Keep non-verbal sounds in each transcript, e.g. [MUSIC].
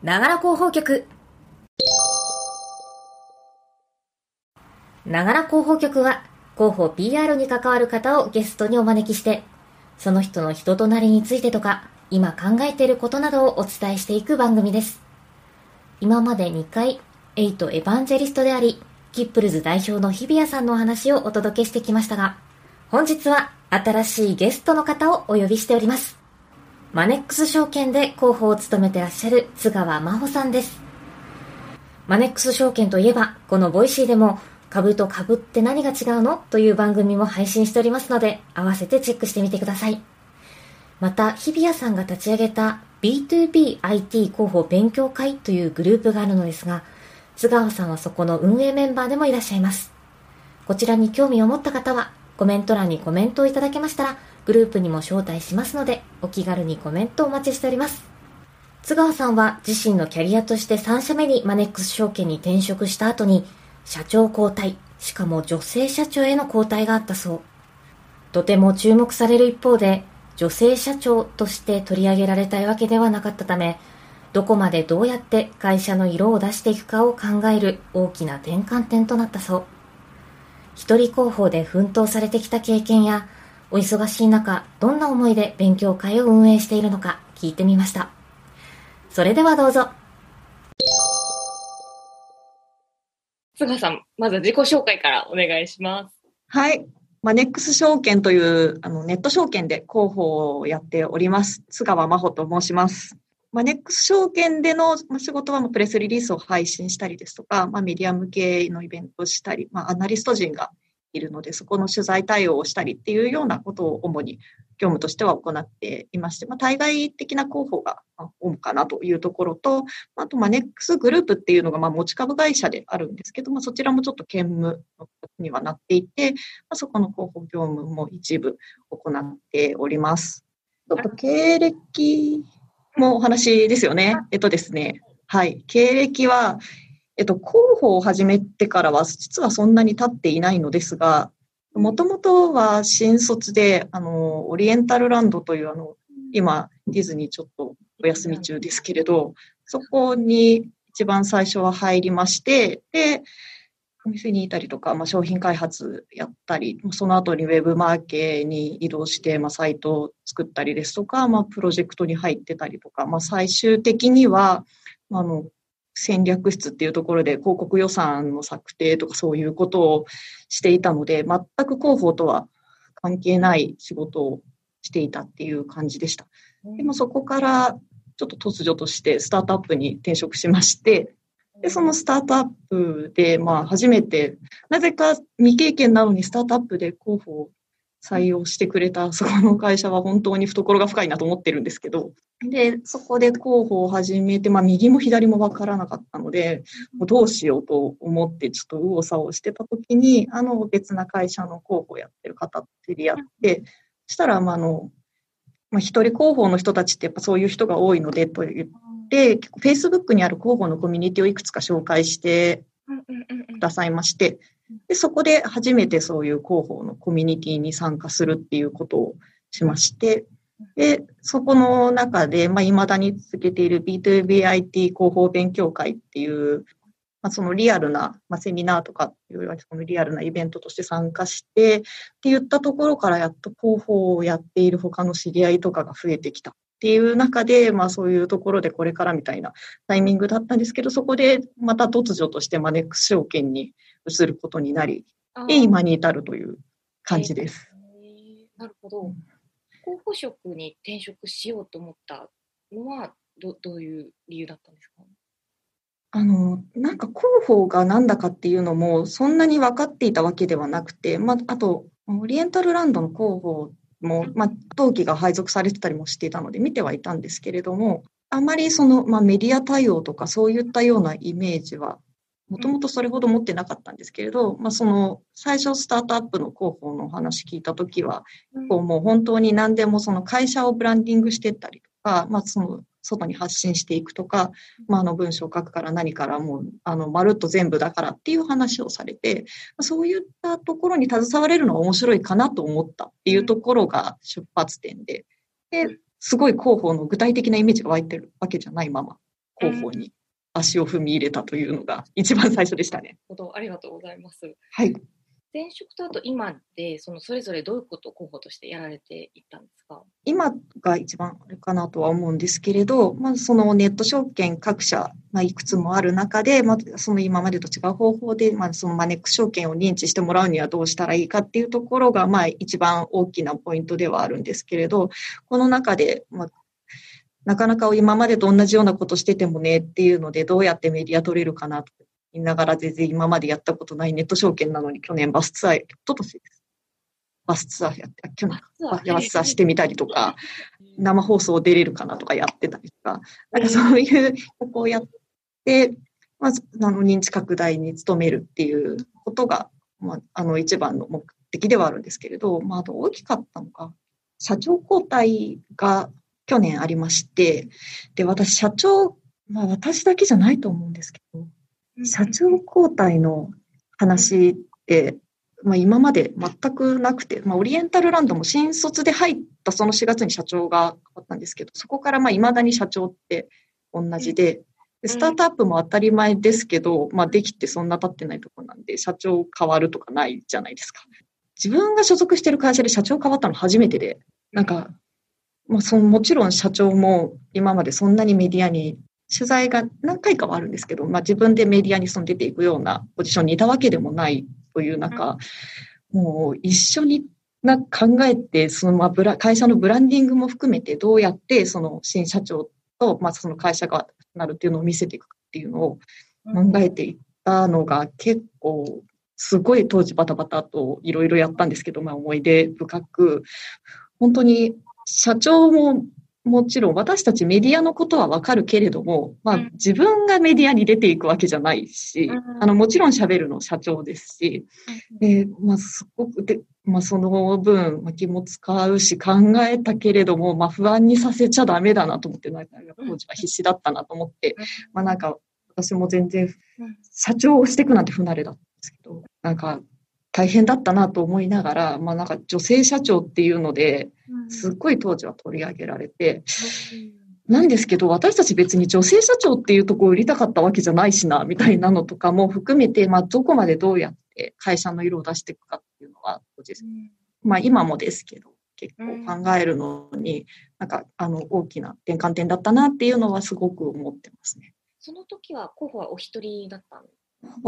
ながら広報局。ながら広報局は、広報 PR に関わる方をゲストにお招きして、その人の人となりについてとか、今考えていることなどをお伝えしていく番組です。今まで2回、エイトエヴァンジェリストであり、キップルズ代表の日比谷さんのお話をお届けしてきましたが、本日は新しいゲストの方をお呼びしております。マネックス証券で広報を務めてらっしゃる津川真帆さんです。マネックス証券といえば、このボイシーでも、株と株って何が違うのという番組も配信しておりますので、合わせてチェックしてみてください。また、日比谷さんが立ち上げた B2BIT 広報勉強会というグループがあるのですが、津川さんはそこの運営メンバーでもいらっしゃいます。こちらに興味を持った方は、コメント欄にコメントをいただけましたら、グループにも招待しますので、お気軽にコメントお待ちしております。津川さんは自身のキャリアとして3社目にマネックス証券に転職した後に、社長交代、しかも女性社長への交代があったそう。とても注目される一方で、女性社長として取り上げられたいわけではなかったため、どこまでどうやって会社の色を出していくかを考える大きな転換点となったそう。一人広報で奮闘されてきた経験や、お忙しい中、どんな思いで勉強会を運営しているのか聞いてみました。それではどうぞ。菅さん、まず自己紹介からお願いします。はい。マネックス証券というあのネット証券で広報をやっております。津川真帆と申します。マネックス証券での仕事はプレスリリースを配信したりですとか、まあ、メディア向けのイベントをしたり、まあ、アナリスト陣がいるので、そこの取材対応をしたりっていうようなことを主に業務としては行っていまして、まあ、対外的な広報が主かなというところと、あと、マネックスグループっていうのが、まあ、持ち株会社であるんですけども、そちらもちょっと兼務にはなっていて、まあ、そこの広報業務も一部行っております。経歴もお話ですよね。えっとですね、はい。経歴は、えっと、広報を始めてからは、実はそんなに経っていないのですが、もともとは新卒で、あの、オリエンタルランドという、あの、今、ディズニーちょっとお休み中ですけれど、そこに一番最初は入りまして、で、お店にいたりとか、まあ、商品開発やったり、その後にウェブマーケに移動して、まあ、サイトを作ったりですとか、まあ、プロジェクトに入ってたりとか、まあ、最終的には、あの、戦略室っていうところで広告予算の策定とかそういうことをしていたので、全く広報とは関係ない仕事をしていたっていう感じでした。でもそこからちょっと突如としてスタートアップに転職しまして、で、そのスタートアップで、まあ初めて、なぜか未経験なのにスタートアップで広報採用してくれた [LAUGHS] そこの会社は本当に懐が深いなと思ってるんですけど、で、そこで広報を始めて、まあ右も左もわからなかったので、もうどうしようと思ってちょっと右往左往してた時に、あの別な会社の広報をやってる方と知り合って、そしたら、まああの、まあ一人広報の人たちってやっぱそういう人が多いのでと言って、結構 Facebook にある広報のコミュニティをいくつか紹介してくださいまして、で、そこで初めてそういう広報のコミュニティに参加するっていうことをしまして、で、そこの中で、まあ、未だに続けている B2BIT 広報勉強会っていう、まあ、そのリアルな、まあ、セミナーとかっていうそのリアルなイベントとして参加して、って言ったところからやっと広報をやっている他の知り合いとかが増えてきたっていう中で、まあそういうところでこれからみたいなタイミングだったんですけど、そこでまた突如としてマネックス証券に移ることになり、で、今に至るという感じです。えー、なるほど。候補職に転職しようと思ったのはどどういう理由だったんですか？あの、なんか広報が何だかっていうのもそんなに分かっていたわけではなくて、まあ、あと、オリエンタルランドの広報も、まあ、登記が配属されてたりもしていたので見てはいたんですけれども、あまりその、まあ、メディア対応とかそういったようなイメージは、もともとそれほど持ってなかったんですけれど、まあ、その、最初スタートアップの広報のお話聞いたときは、こうもう本当に何でもその会社をブランディングしてったりとか、まあ、その、外に発信していくとか、まあ、あの文章を書くから何からもう、あの、まるっと全部だからっていう話をされて、そういったところに携われるのは面白いかなと思ったっていうところが出発点で、で、すごい広報の具体的なイメージが湧いてるわけじゃないまま、広報に足を踏み入れたというのが一番最初でしたね。ほどありがとうございます。はい。前職とあと今でそのそれぞれどういうことを候補としてやられていったんですか？今が一番あれかなとは思うんですけれど、まずそのネット証券各社、まあ、いくつもある中で、まあ、その今までと違う方法で、まあ、そのマネックス証券を認知してもらうにはどうしたらいいかっていうところが、まあ、一番大きなポイントではあるんですけれど、この中で、まあ、なかなか今までと同じようなことしててもねっていうので、どうやってメディア取れるかなと言いながら全然今までやったことないネット証券なのに去年バスツアー、一昨年です。バスツアーやって、去年。バスツアー。してみたりとか、生放送出れるかなとかやってたりとか、なんかそういうこうやって、まず、あの、認知拡大に努めるっていうことが、まあ、あの、一番の目的ではあるんですけれど、まあ、あと大きかったのが、社長交代が去年ありまして、で、私、社長、まあ、私だけじゃないと思うんですけど、社長交代の話って、まあ、今まで全くなくて、まあ、オリエンタルランドも新卒で入ったその4月に社長が変わったんですけど、そこからまあ未だに社長って同じで、でスタートアップも当たり前ですけど、まあ、できてそんな経ってないところなんで、社長変わるとかないじゃないですか。自分が所属してる会社で社長変わったの初めてで、なんか、まあ、そのもちろん社長も今までそんなにメディアに取材が何回かはあるんですけど、まあ、自分でメディアにその出ていくようなポジションにいたわけでもないという中、もう一緒にな考えて、そのまあブラ会社のブランディングも含めてどうやってその新社長と、まあ、その会社がなるっていうのを見せていくかっていうのを考えていったのが結構すごい当時バタバタといろいろやったんですけど、まあ、思い出深く、本当に社長ももちろん私たちメディアのことはわかるけれども、まあうん。自分がメディアに出ていくわけじゃないし、うん。あのもちろん喋るの社長ですし、で、まあすごくで、まあその分、まあ、気も使うし考えたけれども、まあ不安にさせちゃダメだなと思って、なんか当時は必死だったなと思って、まあなんか私も全然社長をしていくなんて不慣れだったんですけど、なんか大変だったなと思いながら、まあなんか女性社長っていうので、すっごい当時は取り上げられて、なんですけど、私たち別に女性社長っていうところを売りたかったわけじゃないしな、みたいなのとかも含めて、まあどこまでどうやって会社の色を出していくかっていうのは、まあ今もですけど、結構考えるのに、なんかあの大きな転換点だったなっていうのはすごく思ってますね。その時は候補はお一人だったんで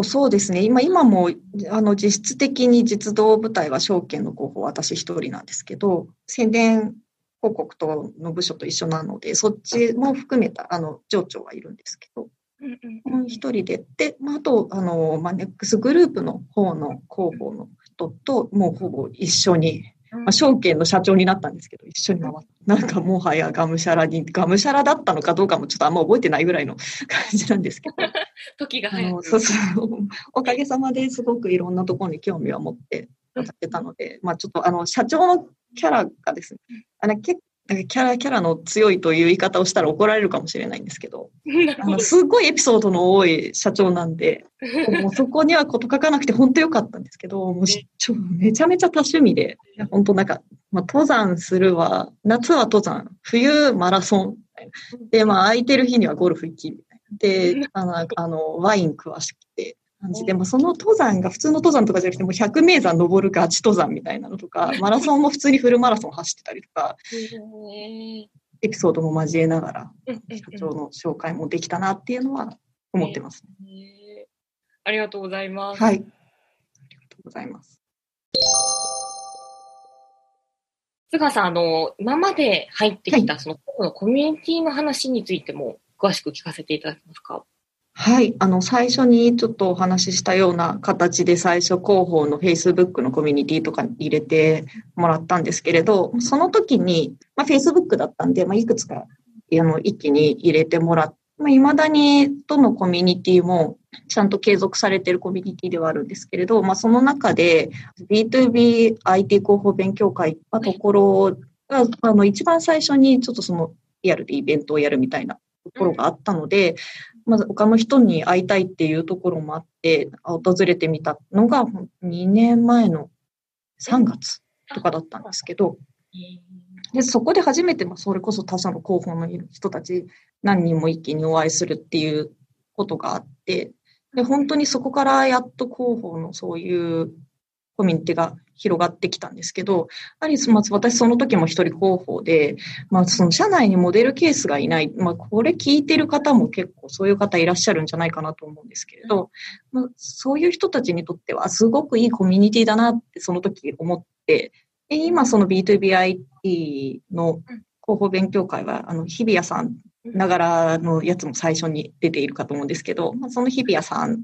そうですね。今、今も、あの、実質的に実動部隊は証券の候補、私一人なんですけど、宣伝広告との部署と一緒なので、そっちも含めた、あの、上長はいるんですけど、うん一人で、で、まあ、あと、あの、まあ、ネックスグループの方の広報の人と、もうほぼ一緒に、まあ、証券の社長になったんですけど、一緒に回って、なんかもはやがむしゃらに、がむしゃらだったのかどうかもちょっとあんま覚えてないぐらいの感じなんですけど、[LAUGHS] 時があ早くのそうそう。[LAUGHS] おかげさまですごくいろんなところに興味は持ってやってたので、まあちょっとあの、社長のキャラがですね、あの、結構キャラ、キャラの強いという言い方をしたら怒られるかもしれないんですけど、あの、すごいエピソードの多い社長なんで、[LAUGHS] もうそこにはこと書かなくて本当良かったんですけど、もうしちょめちゃめちゃ多趣味で、本当なんか、まあ、登山するは、夏は登山、冬マラソンで、まあ空いてる日にはゴルフ行きみたいな。で、あの、あのワイン詳しくて、感じで、まあ、その登山が普通の登山とかじゃなくて、もう100名山登るガチ登山みたいなのとか、[LAUGHS] マラソンも普通にフルマラソン走ってたりとか、へエピソードも交えながら、社長の紹介もできたなっていうのは思ってます。うんへーありがとうございます。はい。ありがとうございます。菅さん、あの、今まで入ってきた、その、このコミュニティの話についても、詳しく聞かせていただけますか？はい。あの、最初にちょっとお話ししたような形で最初広報の Facebook のコミュニティとかに入れてもらったんですけれど、その時に、まあ、Facebook だったんで、まあ、いくつか、あの、一気に入れてもらって、まあ、未だにどのコミュニティもちゃんと継続されているコミュニティではあるんですけれど、まあ、その中で B2B IT 広報勉強会のところが、あの、一番最初にちょっとそのリアルでイベントをやるみたいなところがあったので、まず他の人に会いたいっていうところもあって、訪れてみたのが2年前の3月とかだったんですけど、で、そこで初めて、ま、それこそ他社の広報の人たち何人も一気にお会いするっていうことがあって、で、本当にそこからやっと広報のそういうコミュニティが広がってきたんですけど、やはり、まず私その時も一人広報で、まあその社内にモデルケースがいない、まあこれ聞いてる方も結構そういう方いらっしゃるんじゃないかなと思うんですけれど、まあそういう人たちにとってはすごくいいコミュニティだなってその時思って、で今その B2BIT の広報勉強会は、あの、日比谷さんながらのやつも最初に出ているかと思うんですけど、まあ、その日比谷さん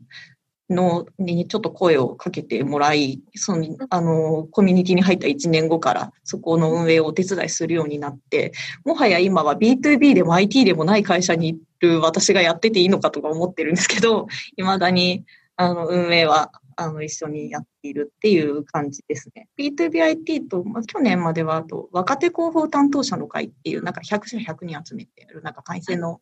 のにちょっと声をかけてもらい、その、あの、コミュニティに入った1年後からそこの運営をお手伝いするようになって、もはや今は B2B でも IT でもない会社にいる私がやってていいのかとか思ってるんですけど、[LAUGHS] 未だに、あの、運営は、あの、一緒にやっているっていう感じですね。B2BIT と、まあ、去年までは、あと、若手広報担当者の会っていう、なんか100社100人集めてやる、なんか会社の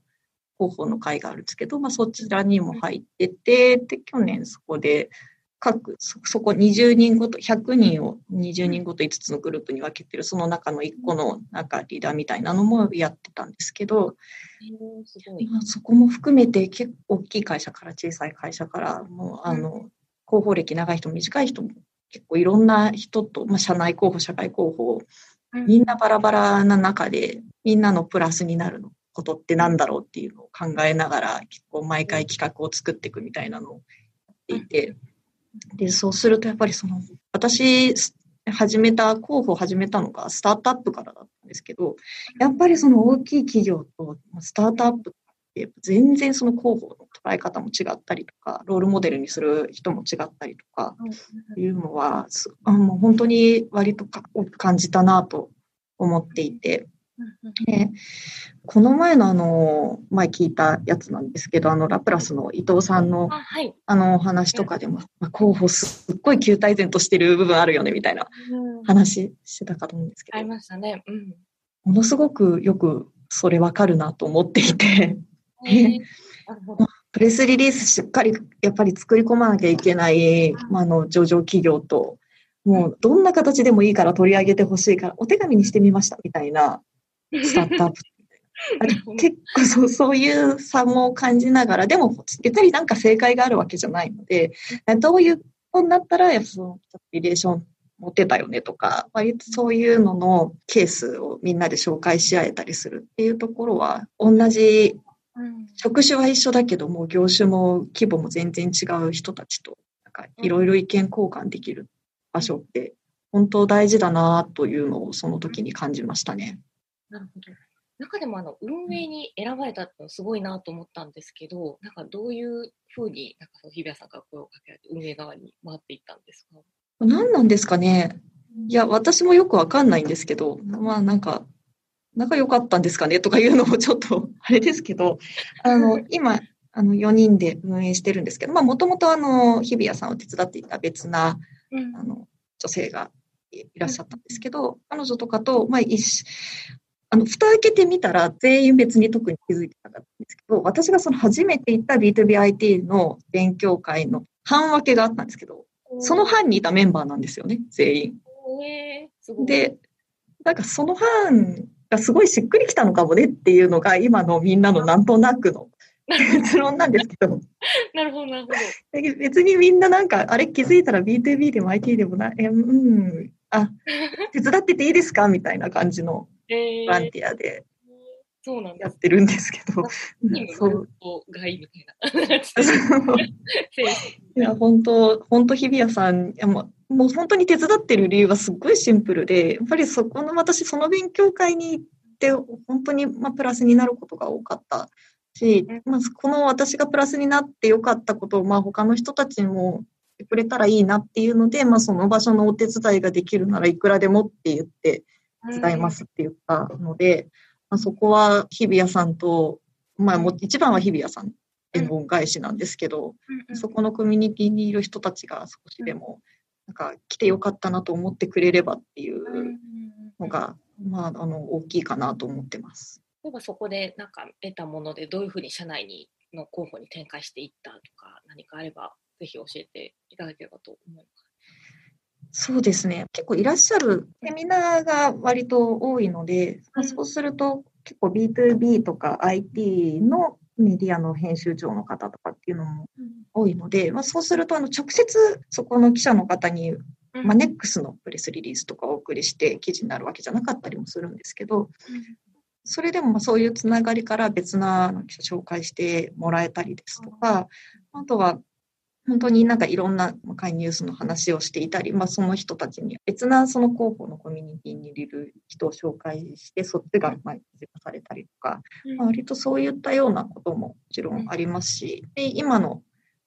広報の会があるんですけど、まあ、そちらにも入ってて、で、去年そこで、各、そそこ20人ごと、100人を20人ごと5つのグループに分けてる、その中の1個のなんかリーダーみたいなのもやってたんですけど、まあ、そこも含めて結構大きい会社から小さい会社から、もうあの、広報歴長い人も短い人も結構いろんな人と、まあ、社内候補、社外候補、みんなバラバラな中で、みんなのプラスになるのことってなんだろうっていうのを考えながら、結構毎回企画を作っていくみたいなのをやっていて、で、そうするとやっぱりその、私、始めた、候補を始めたのがスタートアップからだったんですけど、やっぱりその大きい企業とスタートアップって全然その候補の捉え方も違ったりとか、ロールモデルにする人も違ったりとか、いうのは、あもう本当に割と感じたなと思っていて、でこの前のあの、前聞いたやつなんですけど、あの、ラプラスの伊藤さんの、あはい、あの、話とかでも、まあ、候補すっごい球体然としてる部分あるよね、みたいな話してたかと思うんですけど。ありましたね。うん。ものすごくよくそれわかるなと思っていて、プレスリリースしっかりやっぱり作り込まなきゃいけない、まあ、あの、上場企業と、もうどんな形でもいいから取り上げてほしいから、お手紙にしてみましたみたいなスタートアップ。[LAUGHS] 結構そうそういう差も感じながら、でも別になんか正解があるわけじゃないので、どういうことになったら、やっぱそのリレーション持てたよねとか、割とそういうののケースをみんなで紹介し合えたりするっていうところは、同じ、職種は一緒だけども、業種も規模も全然違う人たちと、なんかいろいろ意見交換できる場所って、本当大事だなというのをその時に感じましたね。なるほど。中でもあの運営に選ばれたってのすごいなと思ったんですけど、なんかどういうふうになんかその日比谷さんから声をかけられて運営側に回っていったんですか？何なんですかね。いや、私もよくわかんないんですけど、まあなんか、仲良かったんですかねとかいうのもちょっと [LAUGHS] あれですけど、あの、今、あの、4人で運営してるんですけど、まあもともとあの、日比谷さんを手伝っていた別な、あの、女性がいらっしゃったんですけど、彼女とかと、まあ、一あの、蓋開けてみたら全員別に特に気づいてなかったんですけど、私がその初めて行った B2BIT の勉強会の半分けがあったんですけど、その班にいたメンバーなんですよね、全員。で、なんかその班がすごいしっくりきたのかもねっていうのが今のみんなのなんとなくの結論なんですけど。なるほど、なるほど。別にみんななんか、あれ気づいたら B2B でも IT でもない、え、うん、あ、手伝ってていいですかみたいな感じのボランティアで。そうなんやってるんですけど。そう。がいいみたいな。いや、本当本当日比谷さん、いやもうもう本当に手伝ってる理由はすっごいシンプルで、やっぱりそこの私、その勉強会に行って、本当にまあプラスになることが多かったし、まずこの私がプラスになってよかったことを、まあ他の人たちもてくれたらいいなっていうので、まあその場所のお手伝いができるならいくらでもって言って、伝えますって言ったので、まあ、そこは日比谷さんと、まあ、も一番は日比谷さん援護返しなんですけど、そこのコミュニティにいる人たちが少しでも、なんか来てよかったなと思ってくれればっていうのが、まあ、あの大きいかなと思ってます。例えばそこでなんか得たものでどういうふうに社内にの候補に展開していったとか何かあればぜひ教えていただければと思います。そうですね。結構いらっしゃるセミナーが割と多いので、うん。そうすると結構 B2B とか IT のメディアの編集長の方とかっていうのも多いので、まあ、そうするとあの直接そこの記者の方に、うん。まあ、NEX のプレスリリースとかをお送りして記事になるわけじゃなかったりもするんですけど、それでもまあそういうつながりから別な記者紹介してもらえたりですとか、あとは本当になんかいろんな会ニュースの話をしていたり、まあ、その人たちに別なその広報のコミュニティにいる人を紹介して、そっちがまあ自されたりとか、まあ割とそういったようなことももちろんありますし、で今の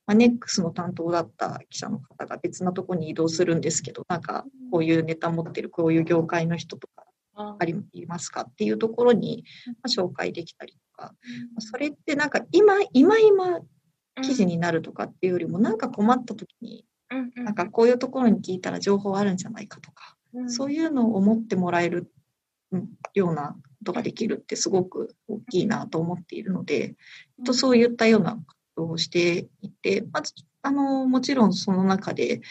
まあ NEX の担当だった記者の方が別なところに移動するんですけど、なんかこういうネタ持ってる、こういう業界の人とかあありますかっていうところにまあ紹介できたりとか、まあそれってなんか今、今今記事になるとかっていうよりも、なんか困った時に、なんかこういうところに聞いたら情報あるんじゃないかとか、そういうのを思ってもらえるうんようなことができるってすごく大きいなと思っているので、とそういったようなことをしていて、まず、あの、もちろんその中で、結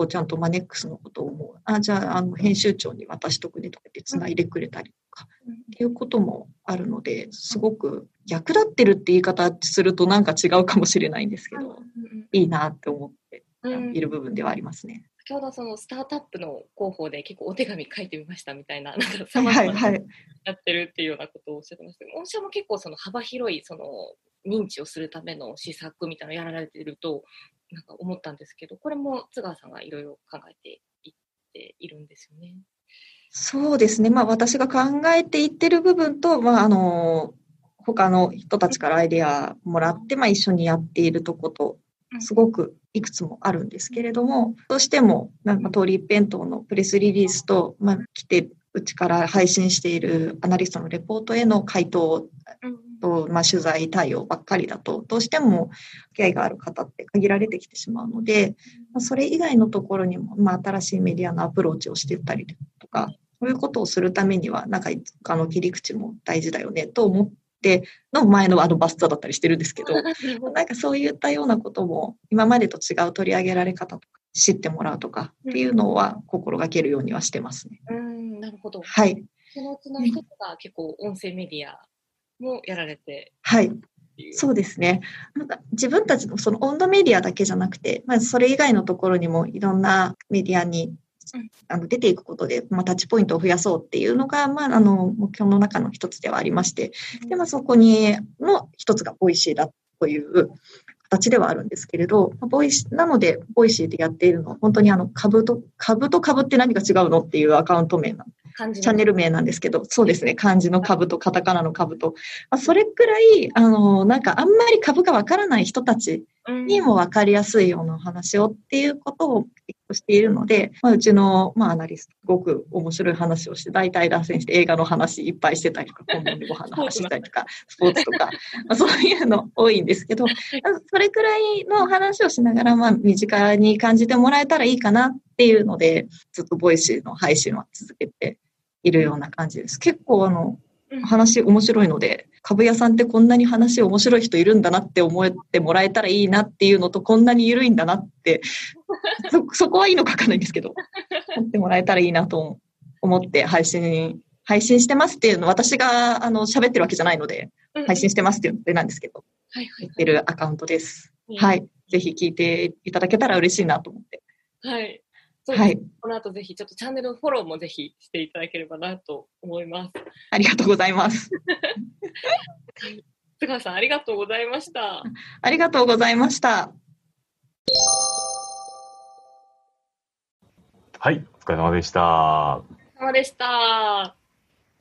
構ちゃんとマネックスのことを思う。あ、じゃあ、あの、編集長に渡しとくねとかって繋いでくれたりとか、っていうこともあるので、すごく役立ってるって言い方するとなんか違うかもしれないんですけど、いいなって思ってうんいる部分ではありますね。先ほどそのスタートアップの広報で結構お手紙書いてみましたみたいな、なんかは [LAUGHS] 様々ないはい。やってるっていうようなことをおっしゃってましたけど、御社も結構その幅広いその認知をするための施策みたいなのをやられていると、なんか思ったんですけど、これも津川さんがいろいろ考えていっているんですよね。そうですね。まあ私が考えていってる部分と、まああの、他の人たちからアイデアもらって、まあ一緒にやっているとこと、すごくいくつもあるんですけれども、どうしても、なんか通り一辺倒のプレスリリースと、まあ来て、うちから配信しているアナリストのレポートへの回答と、まあ、取材対応ばっかりだと、どうしても気合がある方って限られてきてしまうので、まあ、それ以外のところにも、まあ、新しいメディアのアプローチをしていったりとか、そういうことをするためには、なんか他の切り口も大事だよねと思っての前のアドバストだったりしてるんですけど、[LAUGHS] なんかそういったようなことも今までと違う取り上げられ方とか知ってもらうとかっていうのは心がけるようにはしてますね。うん、なるほど。はい。そのうちの一つが結構音声メディアもやられてはい。そうですね。なんか自分たちのそのオウンドメディアだけじゃなくて、まあ、それ以外のところにもいろんなメディアにうんあの出ていくことで、まあ、タッチポイントを増やそうっていうのが、まあ、あの目標の中の一つではありまして、でまあ、そこにの一つがボイシーだという形ではあるんですけれど、まあボイシなので、ボイシーでやっているのは、本当にあの株と、株と株って何が違うの？っていうアカウント名なチャンネル名なんですけど、そうですね、漢字の株とカタカナの株と、まあ、それくらい、あの、なんかあんまり株がわからない人たちにもわかりやすいようなお話をっていうことをしているので、まあ、うちの、まあ、アナリスト、すごく面白い話をして、大体脱線して映画の話いっぱいしてたりとか、コンビニご飯の話したりとか、スポーツとか、[LAUGHS] まあ、そういうの多いんですけど、それくらいの話をしながら、まあ、身近に感じてもらえたらいいかなっていうので、ずっとボイシーの配信は続けているような感じです。結構あの、話面白いので、株屋さんってこんなに話面白い人いるんだなって思ってもらえたらいいなっていうのと、こんなに緩いんだなって、そ、そこはいいのかわかんないんですけど、[LAUGHS] 思ってもらえたらいいなと思って配信、配信してますっていうの、私があの喋ってるわけじゃないので、配信してますっていうのでなんですけど、はいはい言ってるアカウントです。はいはい。ぜひ聞いていただけたら嬉しいなと思って。はい。そうですはい。この後ぜひちょっとチャンネルのフォローもぜひしていただければなと思います。ありがとうございます。[LAUGHS] 津川さんありがとうございました。ありがとうございました。はい、お疲れ様でした。お疲れ様でした。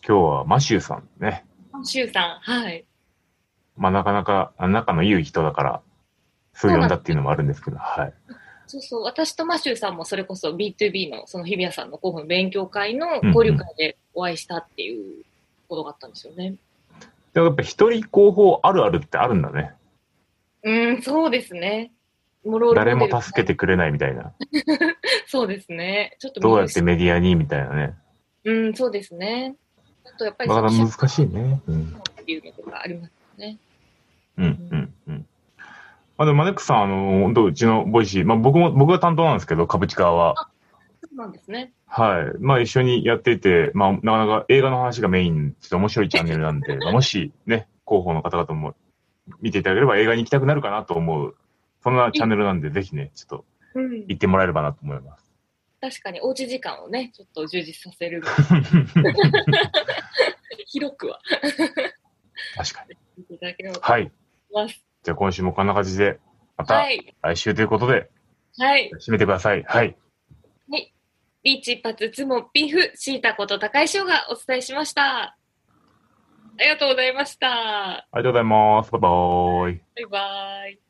今日はマシューさんね。シュウさん、はい。まあなかなかあ仲のいい人だから、そう呼んだっていうのもあるんですけど、はい。そうそう、私とマシューさんもそれこそ B2B のその日比谷さんの候補の勉強会の交流会でお会いしたっていうことがあったんですよね。でもやっぱ一人広報あるあるってあるんだね。うん、そうですね。もろ誰も助けてくれないみたいな。[LAUGHS] そうですね。ちょっとどうやってメディアにみたいなね。うん、そうですね。あとやっぱりなかなかの難しいね。うん。っていうのとかありますね。うん、うん、あでもマネックスさん、あの、本当うちのボイシー、まあ僕も、僕が担当なんですけど、株式側は。なんですね。はい。まあ一緒にやっていて、まあなかなか映画の話がメイン、ちょっと面白いチャンネルなんで、[LAUGHS] まあもしね、広報の方々も見ていただければ映画に行きたくなるかなと思う、そんなチャンネルなんで、ぜひね、ちょっとうん、行ってもらえればなと思います。確かにおうち時間をね、ちょっと充実させる。[LAUGHS] 広くは確かに。[LAUGHS] 見ていただければとはい。思います。じゃあ今週もこんな感じで、またはい。来週ということで、はい。締めてください。はい。ビーチ一発ツモビーフシータこと高井翔がお伝えしました。ありがとうございました。ありがとうございます。バイバーイ。バイバイ。